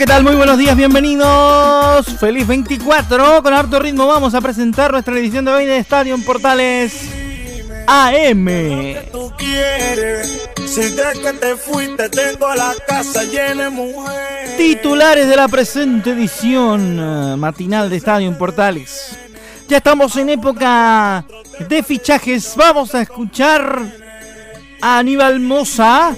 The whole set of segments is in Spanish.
¿Qué tal? Muy buenos días, bienvenidos. Feliz 24. Con harto ritmo vamos a presentar nuestra edición de hoy de Estadio en Portales AM. Titulares de la presente edición eh, matinal de Estadio en Portales. Ya estamos en época de fichajes. Vamos a escuchar a Aníbal Moza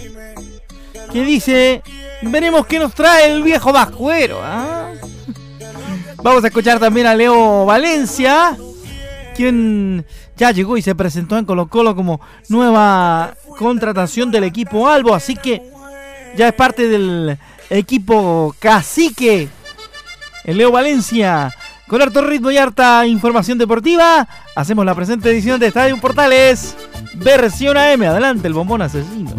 que dice, veremos qué nos trae el viejo vascuero. ¿ah? Vamos a escuchar también a Leo Valencia, quien ya llegó y se presentó en Colo Colo como nueva contratación del equipo Albo, así que ya es parte del equipo cacique. El Leo Valencia, con harto ritmo y harta información deportiva, hacemos la presente edición de Estadio Portales, versión AM. Adelante, el bombón asesino.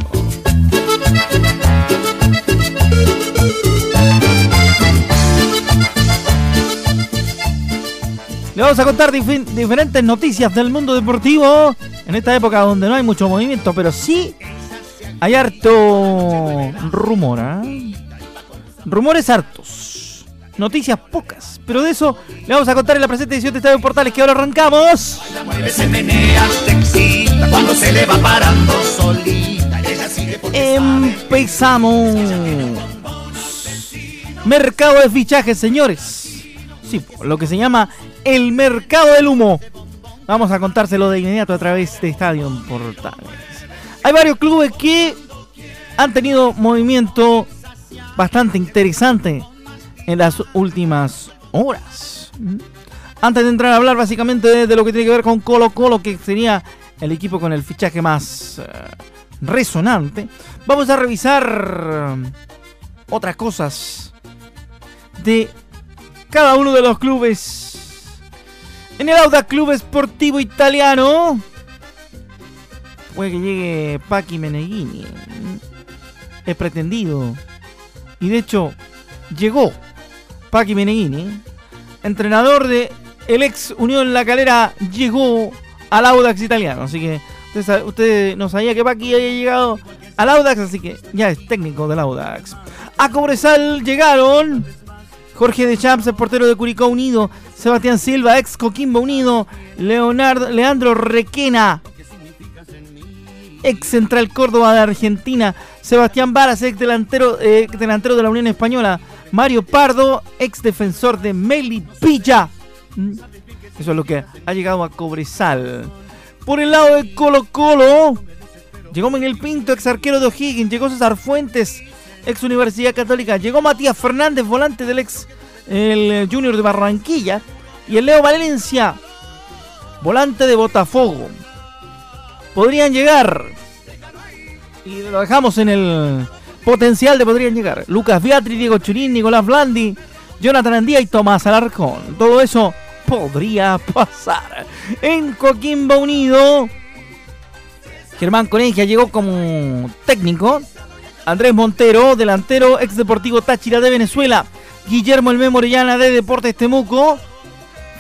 Le vamos a contar diferentes noticias del mundo deportivo en esta época donde no hay mucho movimiento, pero sí hay harto rumor. ¿eh? Rumores hartos. Noticias pocas. Pero de eso le vamos a contar en la presente edición de Estadio Portales que ahora arrancamos. Empezamos. Mercado de fichajes, señores. Sí, lo que se llama el mercado del humo. Vamos a contárselo de inmediato a través de Estadio Portales. Hay varios clubes que han tenido movimiento bastante interesante en las últimas horas. Antes de entrar a hablar básicamente de, lo que tiene que ver con Colo Colo, que sería el equipo con el fichaje más eh, resonante, vamos a revisar eh, otras cosas de cada uno de los clubes en el Auda Club Esportivo Italiano. Puede que llegue Paqui Meneghini. Es pretendido. Y de hecho, llegó Paqui Meneghini. Entrenador de el ex Unión La Calera llegó al Audax italiano. Así que usted, no sabía que Paqui había llegado al Audax, así que ya es técnico del Audax. A Cobresal llegaron Jorge de Champs, el portero de Curicó Unido, Sebastián Silva, ex Coquimbo Unido, Leonardo, Leandro Requena, ex Central Córdoba de Argentina, Sebastián Varas, ex delantero, delantero de la Unión Española, Mario Pardo, ex defensor de Melipilla. Mm. Eso es lo que ha llegado a Cobresal. Por el lado de Colo Colo, llegó Miguel Pinto, ex arquero de O'Higgins, llegó César Fuentes, ex Universidad Católica. Llegó Matías Fernández, volante del ex el eh, Junior de Barranquilla. Y el Leo Valencia, volante de Botafogo. Podrían llegar. Y lo dejamos en el potencial de podrían llegar. Lucas Beatriz, Diego Churín, Nicolás Blandi, Jonathan Andía y Tomás Alarcón. Todo eso podría pasar. En Coquimbo Unido. Germán Conegia llegó como técnico Andrés Montero, delantero, ex Deportivo Táchira de Venezuela. Guillermo El Morellana de Deportes Temuco.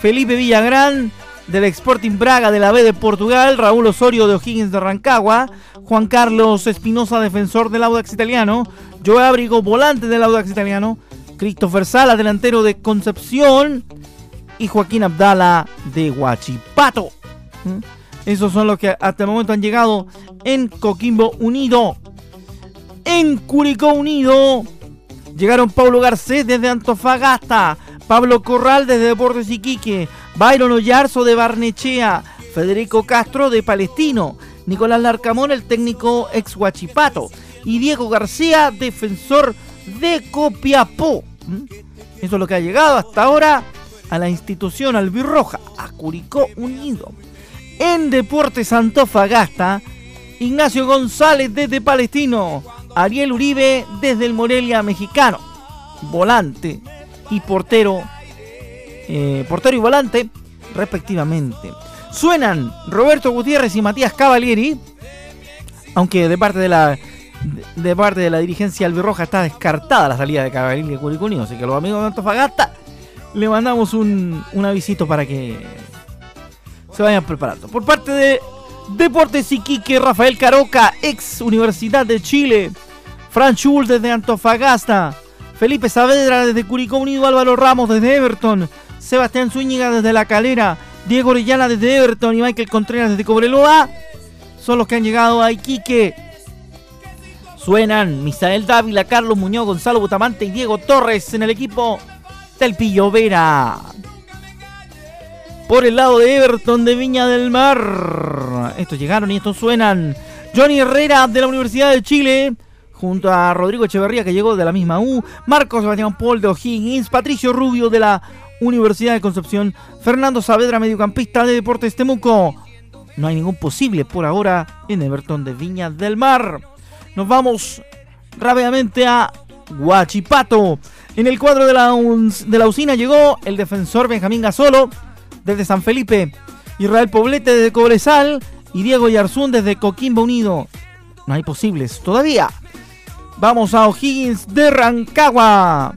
Felipe Villagrán del Sporting Braga de la B de Portugal. Raúl Osorio de O'Higgins de Rancagua. Juan Carlos Espinosa, defensor del Audax Italiano. Joe Abrigo, volante del Audax Italiano. Christopher Sala, delantero de Concepción. Y Joaquín Abdala de Huachipato. ¿Mm? Esos son los que hasta el momento han llegado en Coquimbo Unido en Curicó Unido. Llegaron Pablo Garcés desde Antofagasta, Pablo Corral desde Deportes Iquique, Byron Ollarzo de Barnechea, Federico Castro de Palestino, Nicolás Larcamón, el técnico ex Huachipato, y Diego García, defensor de Copiapó. ¿Mm? Eso es lo que ha llegado hasta ahora a la institución albirroja, a Curicó Unido. En Deportes Antofagasta, Ignacio González desde Palestino, Ariel Uribe desde el Morelia mexicano, volante y portero, eh, portero y volante respectivamente. Suenan Roberto Gutiérrez y Matías Cavalieri, aunque de parte de la de parte de la dirigencia albirroja está descartada la salida de Cavalieri de Curicó Unido, así que los amigos de Antofagasta le mandamos un, un avisito para que se vayan preparando. Por parte de Deportes Iquique, Rafael Caroca, ex Universidad de Chile, Fran Schulz desde Antofagasta, Felipe Saavedra desde Curicó Unido, Álvaro Ramos desde Everton, Sebastián Zúñiga desde La Calera, Diego Orellana desde Everton y Michael Contreras desde Cobreloa son los que han llegado a Iquique. Suenan Misael Dávila, Carlos Muñoz, Gonzalo Butamante y Diego Torres en el equipo del Pillo Vera. Por el lado de Everton de Viña del Mar. Estos llegaron y estos suenan. Johnny Herrera de la Universidad de Chile. Junto a Rodrigo Echeverría que llegó de la misma U. Marcos Sebastián Paul de O'Higgins. Patricio Rubio de la Universidad de Concepción. Fernando Saavedra, mediocampista de Deportes Temuco. No hay ningún posible por ahora en Everton de Viña del Mar. Nos vamos rápidamente a Guachipato. En el cuadro de la, de la usina llegó el defensor Benjamín Gasolo desde San Felipe, Israel Poblete desde Cobresal y Diego Yarzún desde Coquimbo Unido. No hay posibles todavía. Vamos a O'Higgins de Rancagua.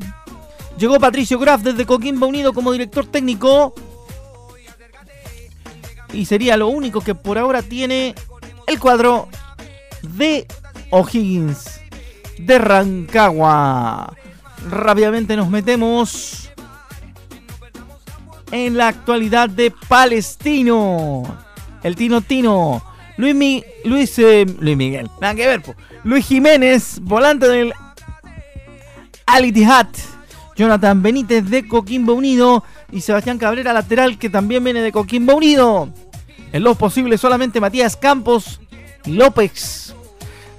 Llegó Patricio Graf desde Coquimbo Unido como director técnico. Y sería lo único que por ahora tiene el cuadro de O'Higgins de Rancagua. Rápidamente nos metemos en la actualidad de Palestino. El Tino Tino. Luis, Luis, eh, Luis Miguel. Luis Jiménez, volante del Al Jonathan Benítez de Coquimbo Unido. Y Sebastián Cabrera, lateral, que también viene de Coquimbo Unido. En los posibles solamente Matías Campos y López.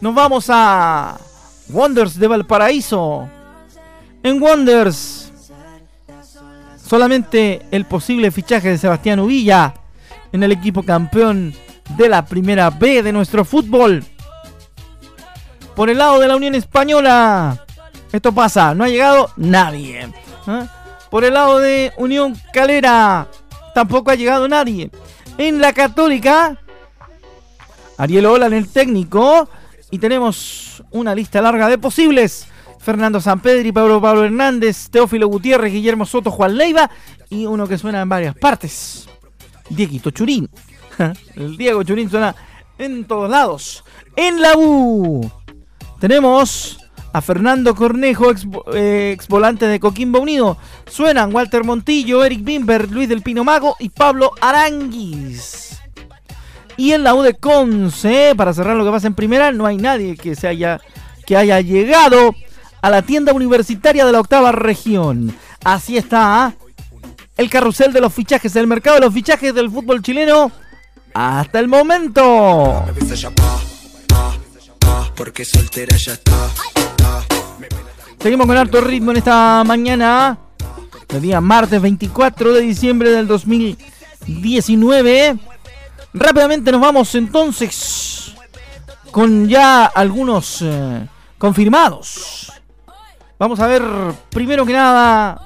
Nos vamos a Wonders de Valparaíso. En Wonders, solamente el posible fichaje de Sebastián Uvilla en el equipo campeón de la primera B de nuestro fútbol. Por el lado de la Unión Española, esto pasa, no ha llegado nadie. ¿eh? Por el lado de Unión Calera, tampoco ha llegado nadie. En la Católica, Ariel Ola en el técnico. Y tenemos una lista larga de posibles. Fernando Sampedri, Pablo Pablo Hernández, Teófilo Gutiérrez, Guillermo Soto, Juan Leiva y uno que suena en varias partes. Dieguito Churín. El Diego Churín suena en todos lados. En la U tenemos a Fernando Cornejo, ex, eh, volante de Coquimbo Unido. Suenan Walter Montillo, Eric Bimber, Luis del Pino Mago y Pablo Aranguis. Y en la U de Conce, para cerrar lo que pasa en primera, no hay nadie que se haya que haya llegado a la tienda universitaria de la octava región. Así está el carrusel de los fichajes, el mercado de los fichajes del fútbol chileno hasta el momento. Seguimos con harto ritmo en esta mañana, el día martes 24 de diciembre del 2019. Rápidamente nos vamos entonces con ya algunos eh, confirmados. Vamos a ver primero que nada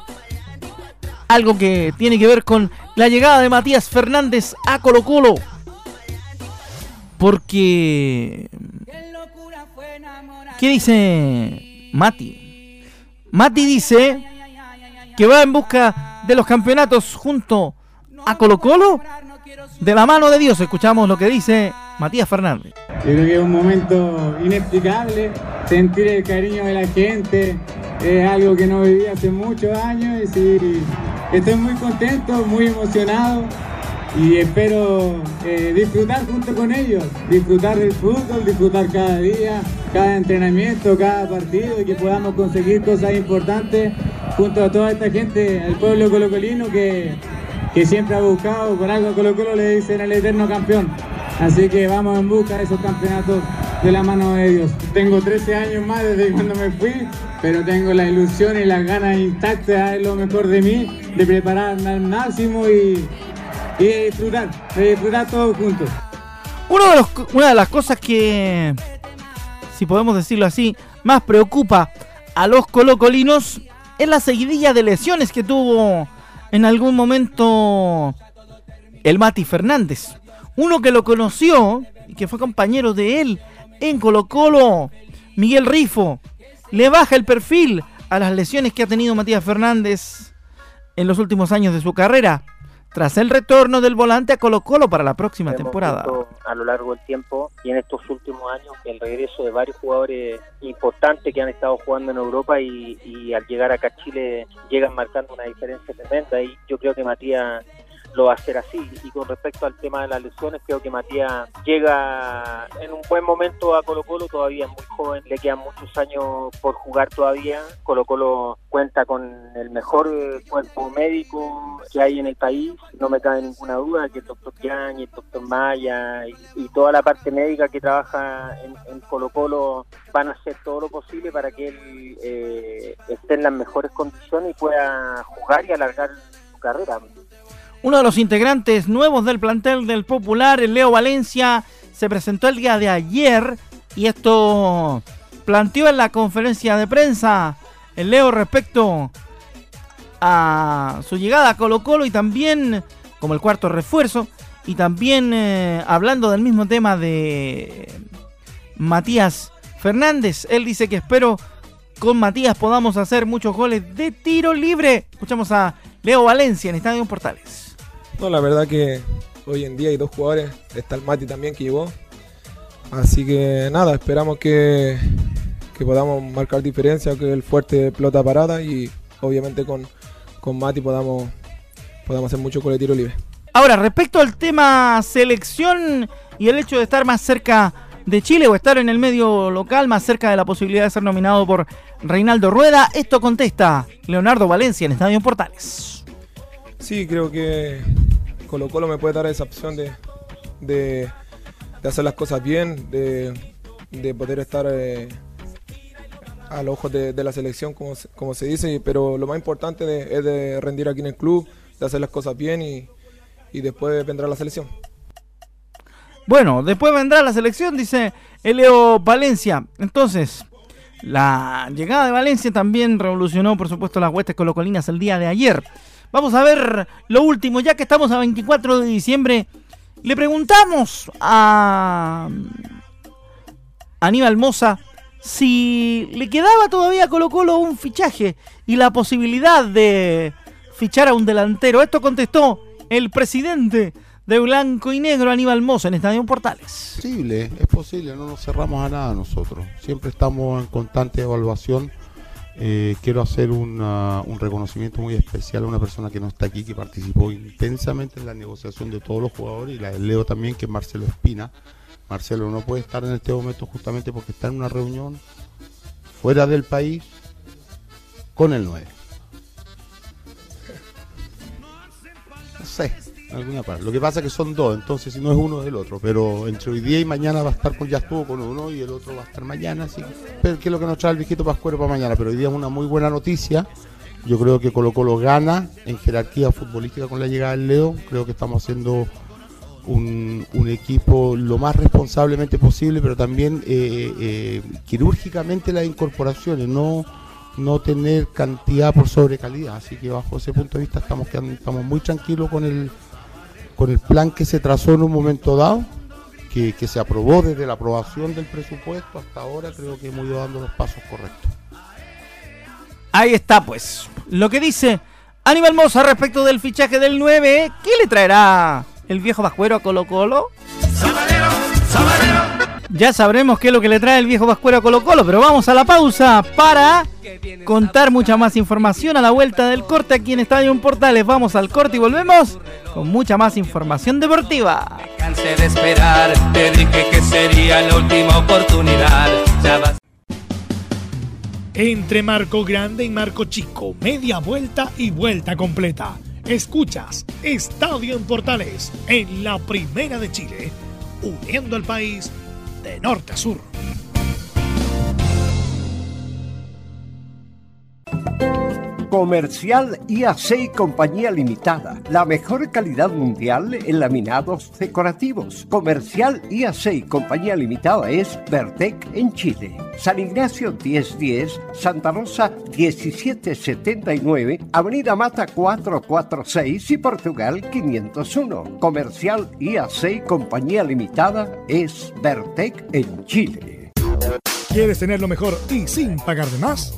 algo que tiene que ver con la llegada de Matías Fernández a Colo Colo. Porque... ¿Qué dice Mati? Mati dice que va en busca de los campeonatos junto a Colo Colo. De la mano de Dios escuchamos lo que dice Matías Fernández. Yo creo que es un momento inexplicable, sentir el cariño de la gente, es algo que no viví hace muchos años y estoy muy contento, muy emocionado y espero eh, disfrutar junto con ellos, disfrutar del fútbol, disfrutar cada día, cada entrenamiento, cada partido y que podamos conseguir cosas importantes junto a toda esta gente, el pueblo colocolino que, que siempre ha buscado, por algo Colo Colo le dicen el eterno campeón. Así que vamos en busca de esos campeonatos de la mano de Dios. Tengo 13 años más desde cuando me fui pero tengo la ilusión y las ganas intactas de lo mejor de mí, de prepararme al máximo y, de disfrutar, de disfrutar todos juntos. Una de las cosas que, si podemos decirlo así, más preocupa a los colocolinos es la seguidilla de lesiones que tuvo en algún momento el Mati Fernández. Uno que lo conoció y que fue compañero de él en Colo Colo, Miguel Rifo, le baja el perfil a las lesiones que ha tenido Matías Fernández en los últimos años de su carrera tras el retorno del volante a Colo Colo para la próxima temporada. A lo largo del tiempo y en estos últimos años el regreso de varios jugadores importantes que han estado jugando en Europa y, y al llegar acá a Chile llegan marcando una diferencia tremenda y yo creo que Matías lo va a hacer así. Y con respecto al tema de las lesiones, creo que Matías llega en un buen momento a Colo Colo, todavía es muy joven, le quedan muchos años por jugar todavía. Colo Colo cuenta con el mejor cuerpo médico que hay en el país, no me cabe ninguna duda que el doctor Yang y el doctor Maya y, toda la parte médica que trabaja en, Colo Colo van a hacer todo lo posible para que él eh, esté en las mejores condiciones y pueda jugar y alargar su carrera. Uno de los integrantes nuevos del plantel del Popular, el Leo Valencia, se presentó el día de ayer y esto planteó en la conferencia de prensa el Leo respecto a su llegada a Colo Colo y también como el cuarto refuerzo y también eh, hablando del mismo tema de Matías Fernández. Él dice que espero con Matías podamos hacer muchos goles de tiro libre. Escuchamos a Leo Valencia en Estadio Portales. No, la verdad que hoy en día hay dos jugadores, está el Mati también que llegó. Así que nada, esperamos que, podamos marcar diferencia, que el fuerte pelota parada y obviamente con, con Mati podamos, podamos hacer mucho con el tiro libre. Ahora, respecto al tema selección y el hecho de estar más cerca de Chile o estar en el medio local, más cerca de la posibilidad de ser nominado por Reinaldo Rueda, esto contesta Leonardo Valencia en Estadio Portales. Sí, creo que Colo Colo me puede dar esa opción de, de, hacer las cosas bien, de, poder estar eh, a los ojos de, la selección, como, como, se dice, pero lo más importante es de rendir aquí en el club, de hacer las cosas bien y, y después vendrá la selección. Bueno, después vendrá la selección, dice Eleo Valencia. Entonces, la llegada de Valencia también revolucionó, por supuesto, las huestes colocolinas el día de ayer. Vamos a ver lo último, ya que estamos a 24 de diciembre. Le preguntamos a Aníbal Moza si le quedaba todavía a Colo Colo un fichaje y la posibilidad de fichar a un delantero. Esto contestó el presidente de Blanco y Negro, Aníbal Moza, en Estadio Portales. Es posible, es posible, no nos cerramos a nada nosotros. Siempre estamos en constante evaluación eh, quiero hacer un reconocimiento muy especial a una persona que no está aquí, que participó intensamente en la negociación de todos los jugadores y la Leo también, que es Marcelo Espina. Marcelo no puede estar en este momento justamente porque está en una reunión fuera del país con el 9. No sé, Lo que pasa es que son dos, entonces si no es uno es el otro. Pero entre hoy día y mañana va a estar con, ya estuvo con uno y el otro va a estar mañana. Así que, es lo que nos trae el viejito Pascuero para mañana. Pero hoy día es una muy buena noticia. Yo creo que Colo Colo gana en jerarquía futbolística con la llegada del Leo. Creo que estamos haciendo un, equipo lo más responsablemente posible, pero también eh, eh, quirúrgicamente las incorporaciones, no, no tener cantidad por sobre calidad. Así que bajo ese punto de vista estamos, quedando, estamos muy tranquilos con el con el plan que se trazó en un momento dado, que, se aprobó desde la aprobación del presupuesto hasta ahora, creo que hemos ido dando los pasos correctos. Ahí está, pues, lo que dice Aníbal Mosa respecto del fichaje del 9. ¿Qué le traerá el viejo Vascuero a Colo Colo? Ya sabremos qué es lo que le trae el viejo Vascuero a Colo Colo, pero vamos a la pausa para contar mucha más información a la vuelta del corte aquí en Estadio Portales. Vamos al corte y volvemos con mucha más información deportiva. Cansé de esperar, te dije que sería la última oportunidad. Entre Marco Grande y Marco Chico, media vuelta y vuelta completa. Escuchas Estadio en Portales en la Primera de Chile, uniendo al país de norte a sur. Comercial IAC Compañía Limitada. La mejor calidad mundial en laminados decorativos. Comercial IAC Compañía Limitada es Vertec en Chile. San Ignacio 1010, Santa Rosa 1779, Avenida Mata 446 y Portugal 501. Comercial IAC Compañía Limitada es Vertec en Chile. ¿Quieres tener lo mejor y sin pagar de más?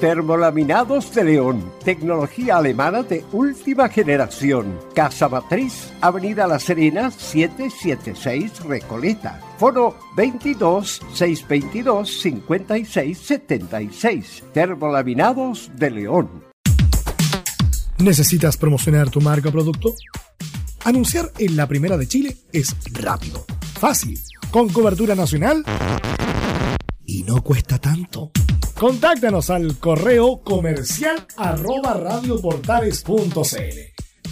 Termolaminados de León, tecnología alemana de última generación. Casa Matriz, Avenida La Serena, 776 Recoleta. Foro 22 622 56 76. Termolaminados de León. ¿Necesitas promocionar tu marca o producto? Anunciar en la primera de Chile es rápido, fácil, con cobertura nacional y no cuesta tanto. Contáctanos al correo comercial arroba.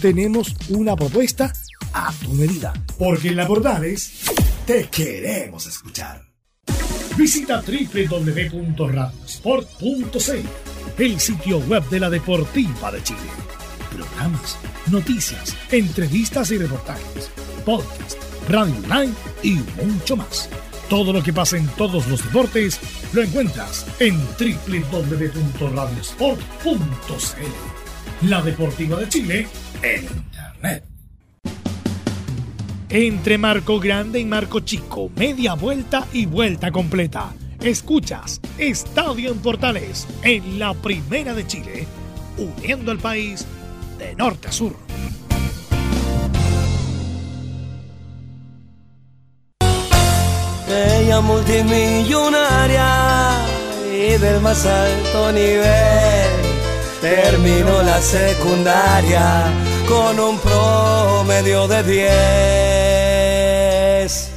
Tenemos una propuesta a tu medida, porque en la Portales te queremos escuchar. Visita www.radiosport.cl, el sitio web de la Deportiva de Chile. Programas, noticias, entrevistas y reportajes, podcast, radio online y mucho más. Todo lo que pasa en todos los deportes lo encuentras en www.radiosport.cl. La Deportiva de Chile en Internet. Entre Marco Grande y Marco Chico, media vuelta y vuelta completa. Escuchas Estadio en Portales en la Primera de Chile, uniendo al país de norte a sur. Multimillonaria y del más alto nivel. Terminó la secundaria con un promedio de 10.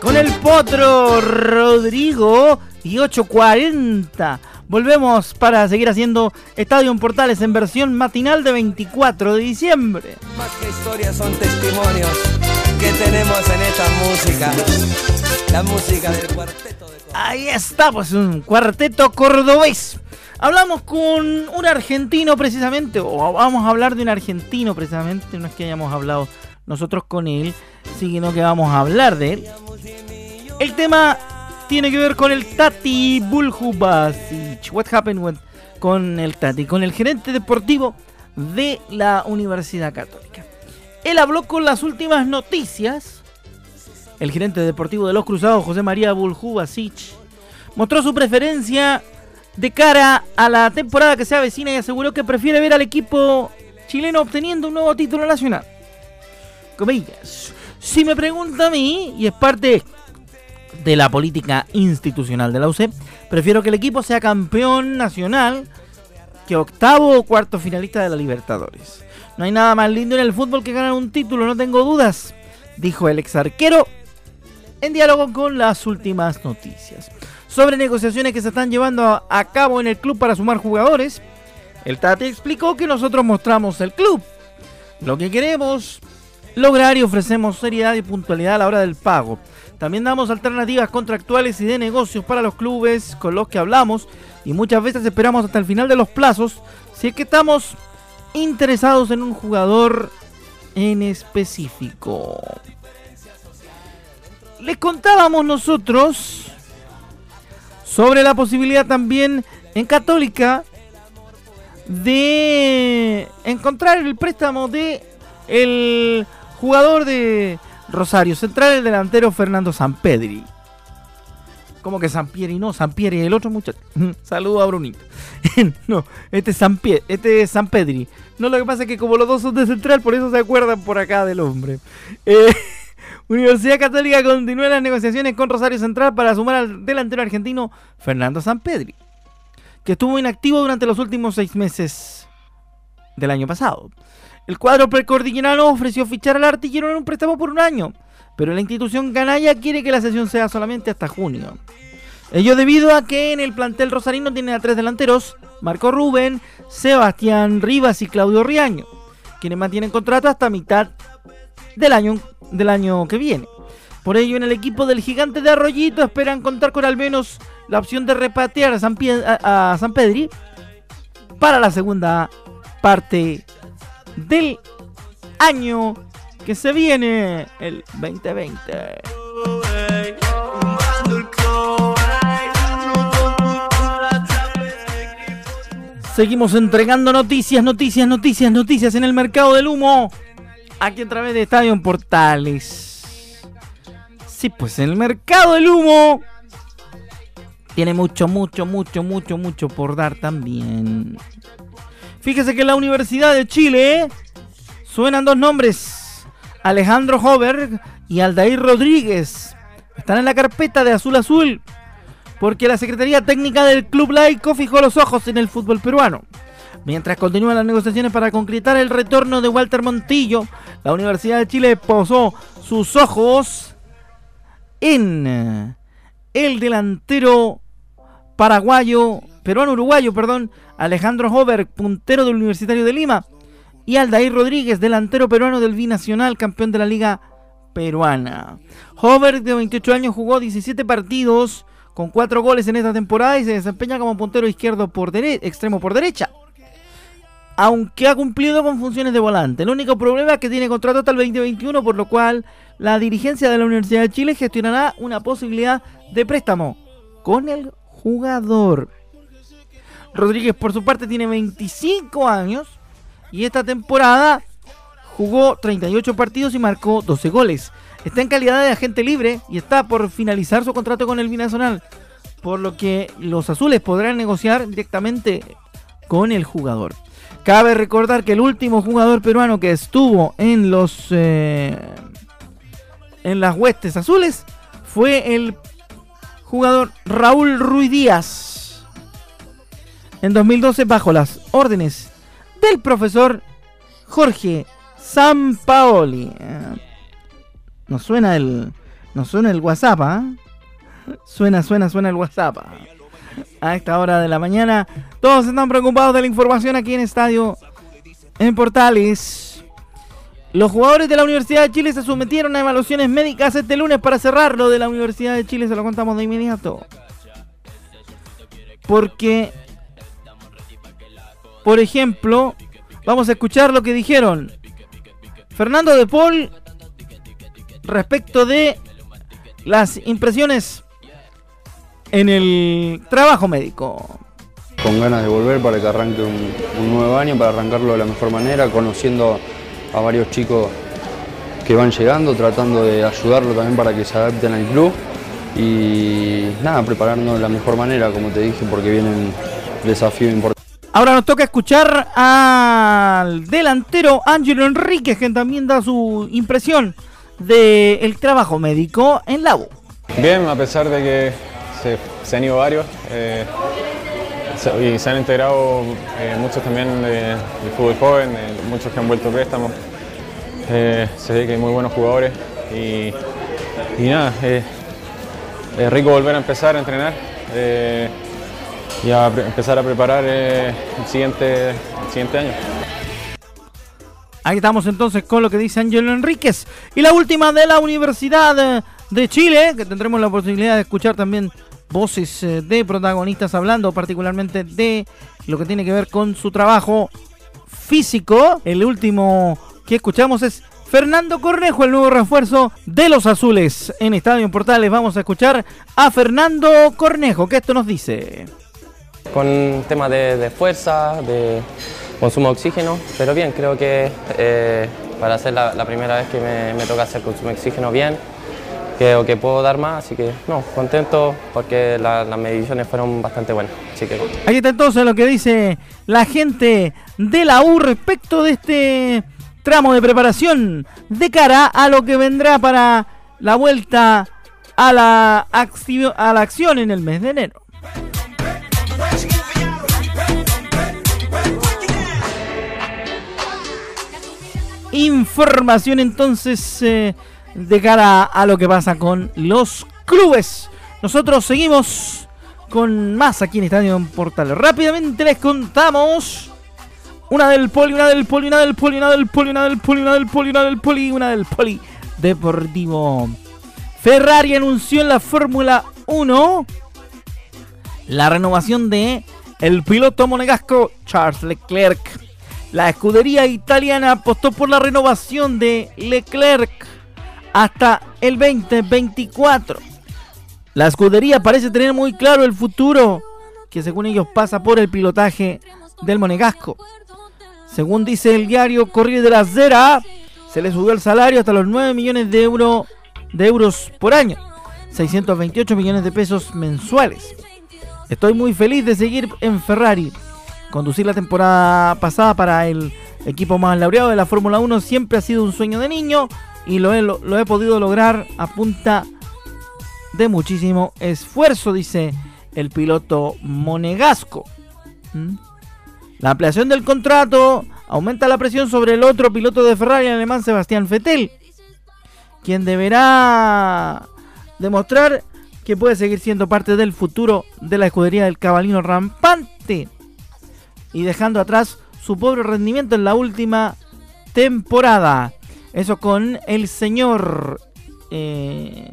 Con el potro Rodrigo y 840. Volvemos para seguir haciendo Estadio Portales en versión matinal de 24 de diciembre. Más que historias son testimonios que tenemos en esta música. La música del cuarteto de Ahí está, pues un cuarteto cordobés. Hablamos con un argentino precisamente, o vamos a hablar de un argentino precisamente, no es que hayamos hablado nosotros con él, sino que vamos a hablar de él. El tema tiene que ver con el Tati Buljubasic. What happened with- con el Tati, con el gerente deportivo de la Universidad Católica. Él habló con las últimas noticias. El gerente deportivo de los Cruzados, José María Buljubasic, mostró su preferencia de cara a la temporada que se avecina y aseguró que prefiere ver al equipo chileno obteniendo un nuevo título nacional. Comillas. Si me pregunta a mí, y es parte de la política institucional de la UC, prefiero que el equipo sea campeón nacional que octavo o cuarto finalista de la Libertadores. No hay nada más lindo en el fútbol que ganar un título, no tengo dudas, dijo el ex arquero en diálogo con las últimas noticias. Sobre negociaciones que se están llevando a, cabo en el club para sumar jugadores, el Tati explicó que nosotros mostramos el club, lo que queremos lograr y ofrecemos seriedad y puntualidad a la hora del pago. También damos alternativas contractuales y de negocios para los clubes con los que hablamos y muchas veces esperamos hasta el final de los plazos si es que estamos interesados en un jugador en específico. Les contábamos nosotros sobre la posibilidad también en Católica de encontrar el préstamo de el jugador de Rosario Central, el delantero Fernando Sampedri. Como que Sampieri no, Sampieri el otro muchacho. Saludo a Brunito. no, este es Sampie, este es Sampedri. No, lo que pasa es que como los dos son de Central, por eso se acuerdan por acá del hombre. Eh, Universidad Católica continúa las negociaciones con Rosario Central para sumar al delantero argentino Fernando Sampedri, que estuvo inactivo durante los últimos seis meses del año pasado. El cuadro precordillerano ofreció fichar al artillero en un préstamo por un año, pero la institución canalla quiere que la sesión sea solamente hasta junio. Ello debido a que en el plantel rosarino tiene a tres delanteros, Marco Rubén, Sebastián Rivas y Claudio Riaño, quienes mantienen contrato hasta mitad del año, del año que viene. Por ello, en el equipo del gigante de Arroyito esperan contar con al menos la opción de repatriar a San, a San Pedri para la segunda parte del año que se viene, el 2020. Seguimos entregando noticias, noticias, noticias, noticias en el mercado del humo. Aquí a través de Estadio Portales. Sí, pues el mercado del humo tiene mucho, mucho, mucho, mucho, mucho por dar también. Fíjese que la Universidad de Chile suenan dos nombres. Alejandro Hover y Aldair Rodríguez. Están en la carpeta de Azul Azul. Porque la Secretaría Técnica del Club Laico fijó los ojos en el fútbol peruano. Mientras continúan las negociaciones para concretar el retorno de Walter Montillo, la Universidad de Chile posó sus ojos en el delantero paraguayo, peruano-uruguayo, perdón, Alejandro Hover, puntero del Universitario de Lima, y Aldair Rodríguez, delantero peruano del Binacional, campeón de la Liga Peruana. Hover, de 28 años, jugó 17 partidos con 4 goles en esta temporada y se desempeña como puntero izquierdo por extremo por derecha. Aunque ha cumplido con funciones de volante. El único problema es que tiene contrato hasta el 2021, por lo cual la dirigencia de la Universidad de Chile gestionará una posibilidad de préstamo con el jugador. Rodríguez por su parte tiene 25 años y esta temporada jugó 38 partidos y marcó 12 goles. Está en calidad de agente libre y está por finalizar su contrato con el Binacional, por lo que los azules podrán negociar directamente con el jugador. Cabe recordar que el último jugador peruano que estuvo en los eh, en las huestes azules fue el jugador Raúl Ruiz Díaz. En 2012 bajo las órdenes del profesor Jorge Sampaoli. Eh, nos suena el nos suena el WhatsApp, ¿ah? Suena, suena, suena el WhatsApp. A esta hora de la mañana todos están preocupados de la información aquí en Estadio en Portales. Los jugadores de la Universidad de Chile se sometieron a evaluaciones médicas este lunes para cerrarlo de la Universidad de Chile, se lo contamos de inmediato. Porque, por ejemplo, vamos a escuchar lo que dijeron Fernando de Paul respecto de las impresiones en el trabajo médico. Con ganas de volver para que arranque un, nuevo año, para arrancarlo de la mejor manera, conociendo a varios chicos que van llegando, tratando de ayudarlo también para que se adapten al club y nada, prepararnos de la mejor manera, como te dije, porque vienen desafíos importantes. Ahora nos toca escuchar al delantero Ángelo Enríquez, que también da su impresión del trabajo médico en la. Bien, a pesar de que se, han ido varios eh, y se han integrado eh, muchos también del fútbol joven, muchos que han vuelto préstamos. Eh, se ve que hay muy buenos jugadores y, nada, eh, es rico volver a empezar a entrenar eh, y a empezar a preparar el, siguiente, siguiente año. Ahí estamos entonces con lo que dice Ángelo Enríquez. Y la última de la Universidad de Chile, que tendremos la posibilidad de escuchar también voces de protagonistas hablando particularmente de lo que tiene que ver con su trabajo físico. El último que escuchamos es Fernando Cornejo, el nuevo refuerzo de los azules. En Estadio Portales vamos a escuchar a Fernando Cornejo, que esto nos dice. Con tema de, fuerza, de consumo de oxígeno, pero bien, creo que eh, para ser la, primera vez que me, toca hacer consumo de oxígeno bien, creo que puedo dar más, así que no, contento porque las mediciones fueron bastante buenas. Así que... Ahí está entonces lo que dice la gente de la U respecto de este tramo de preparación de cara a lo que vendrá para la vuelta a la acción en el mes de enero. Información entonces eh, de cara a lo que pasa con los clubes. Nosotros seguimos con más aquí en Estadio en Portal. Rápidamente les contamos una del poli, una del poli, una del poli, una del poli, una del poli, una del poli, una del poli, una del poli deportivo. Ferrari anunció en la Fórmula 1 la renovación de el piloto monegasco Charles Leclerc. La escudería italiana apostó por la renovación de Leclerc hasta el 2024. La escudería parece tener muy claro el futuro que según ellos pasa por el pilotaje del monegasco. Según dice el diario Corriere de la Zera, se le subió el salario hasta los 9 millones de euros por año, 628 millones de pesos mensuales. Estoy muy feliz de seguir en Ferrari. Conducir la temporada pasada para el equipo más laureado de la Fórmula 1 siempre ha sido un sueño de niño y lo he, podido lograr a punta de muchísimo esfuerzo, dice el piloto monegasco. ¿Mm? La ampliación del contrato aumenta la presión sobre el otro piloto de Ferrari, alemán Sebastián Vettel, quien deberá demostrar que puede seguir siendo parte del futuro de la escudería del cabalino rampante y dejando atrás su pobre rendimiento en la última temporada. Eso con el señor eh,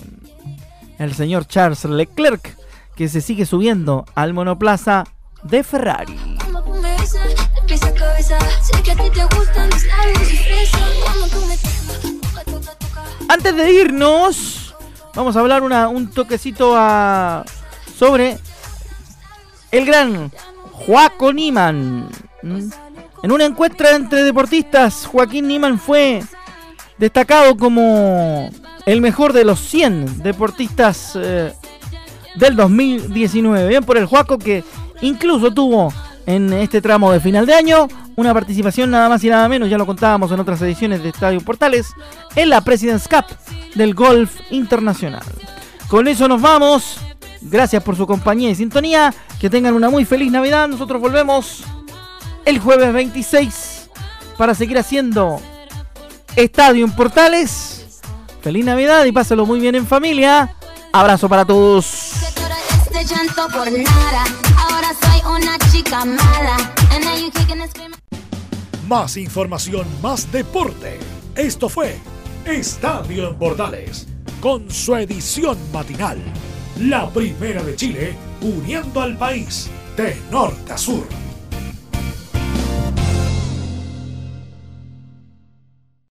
el señor Charles Leclerc que se sigue subiendo al monoplaza de Ferrari. Antes de irnos, vamos a hablar un toquecito sobre el gran Joaquín Niman. ¿Mm? En una encuesta entre deportistas, Joaquín Niman fue destacado como el mejor de los 100 deportistas eh, del 2019. Bien por el Juaco que incluso tuvo en este tramo de final de año una participación nada más y nada menos, ya lo contábamos en otras ediciones de Estadio Portales, en la President's Cup del Golf Internacional. Con eso nos vamos. Gracias por su compañía y sintonía. Que tengan una muy feliz Navidad. Nosotros volvemos el jueves 26 para seguir haciendo Estadio en Portales. Feliz Navidad y pásalo muy bien en familia. Abrazo para todos. Más información, más deporte. Esto fue Estadio en Portales, con su edición matinal. La primera de Chile, uniendo al país de norte a sur.